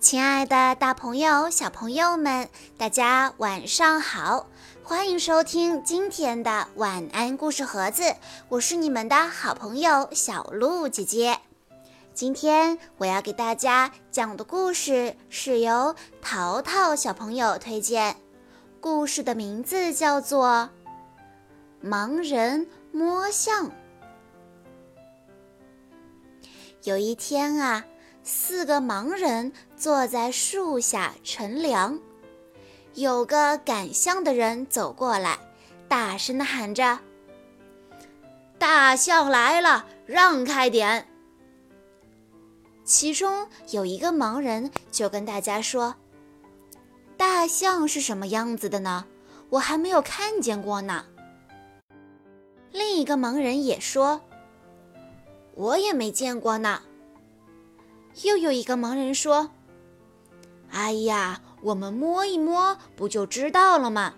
亲爱的，大朋友、小朋友们，大家晚上好！欢迎收听今天的晚安故事盒子，我是你们的好朋友小鹿姐姐。今天我要给大家讲的故事是由淘淘小朋友推荐，故事的名字叫做《盲人摸象》。有一天啊。四个盲人坐在树下乘凉，有个赶象的人走过来，大声地喊着：“大象来了，让开点！”其中有一个盲人就跟大家说：“大象是什么样子的呢？我还没有看见过呢。”另一个盲人也说：“我也没见过呢。”又有一个盲人说：“哎呀，我们摸一摸不就知道了吗？”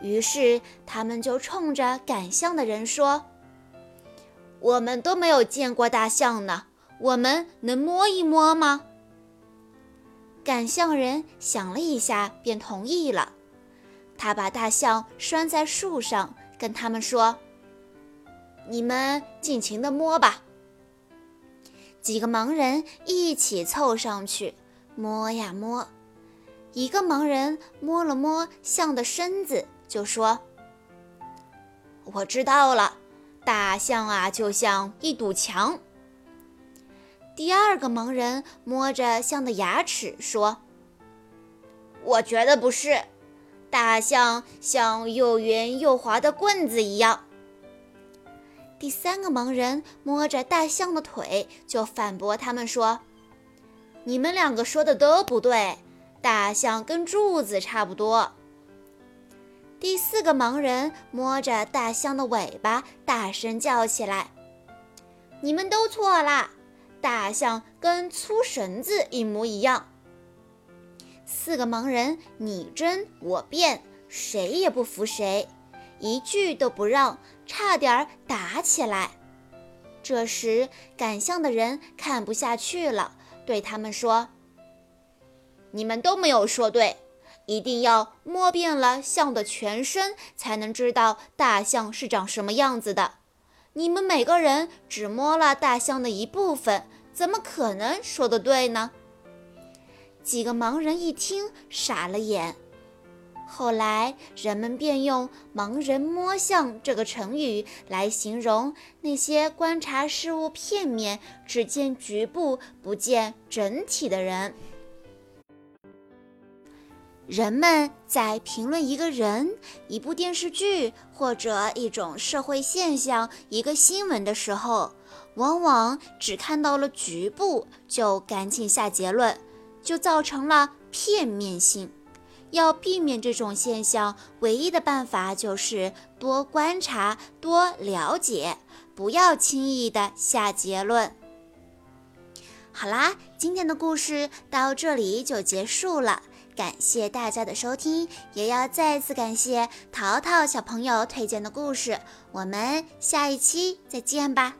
于是他们就冲着赶象的人说：“我们都没有见过大象呢，我们能摸一摸吗？”赶象人想了一下，便同意了。他把大象拴在树上，跟他们说：“你们尽情的摸吧。”几个盲人一起凑上去摸呀摸，一个盲人摸了摸象的身子，就说：“我知道了，大象啊，就像一堵墙。”第二个盲人摸着象的牙齿说：“我觉得不是，大象像又圆又滑的棍子一样。”第三个盲人摸着大象的腿，就反驳他们说：“你们两个说的都不对，大象跟柱子差不多。”第四个盲人摸着大象的尾巴，大声叫起来：“你们都错了，大象跟粗绳子一模一样。”四个盲人你争我辩，谁也不服谁。一句都不让，差点打起来。这时，赶象的人看不下去了，对他们说：“你们都没有说对，一定要摸遍了象的全身，才能知道大象是长什么样子的。你们每个人只摸了大象的一部分，怎么可能说得对呢？”几个盲人一听，傻了眼。后来，人们便用“盲人摸象”这个成语来形容那些观察事物片面、只见局部不见整体的人。人们在评论一个人、一部电视剧或者一种社会现象、一个新闻的时候，往往只看到了局部，就赶紧下结论，就造成了片面性。要避免这种现象，唯一的办法就是多观察、多了解，不要轻易的下结论。好啦，今天的故事到这里就结束了，感谢大家的收听，也要再次感谢淘淘小朋友推荐的故事。我们下一期再见吧。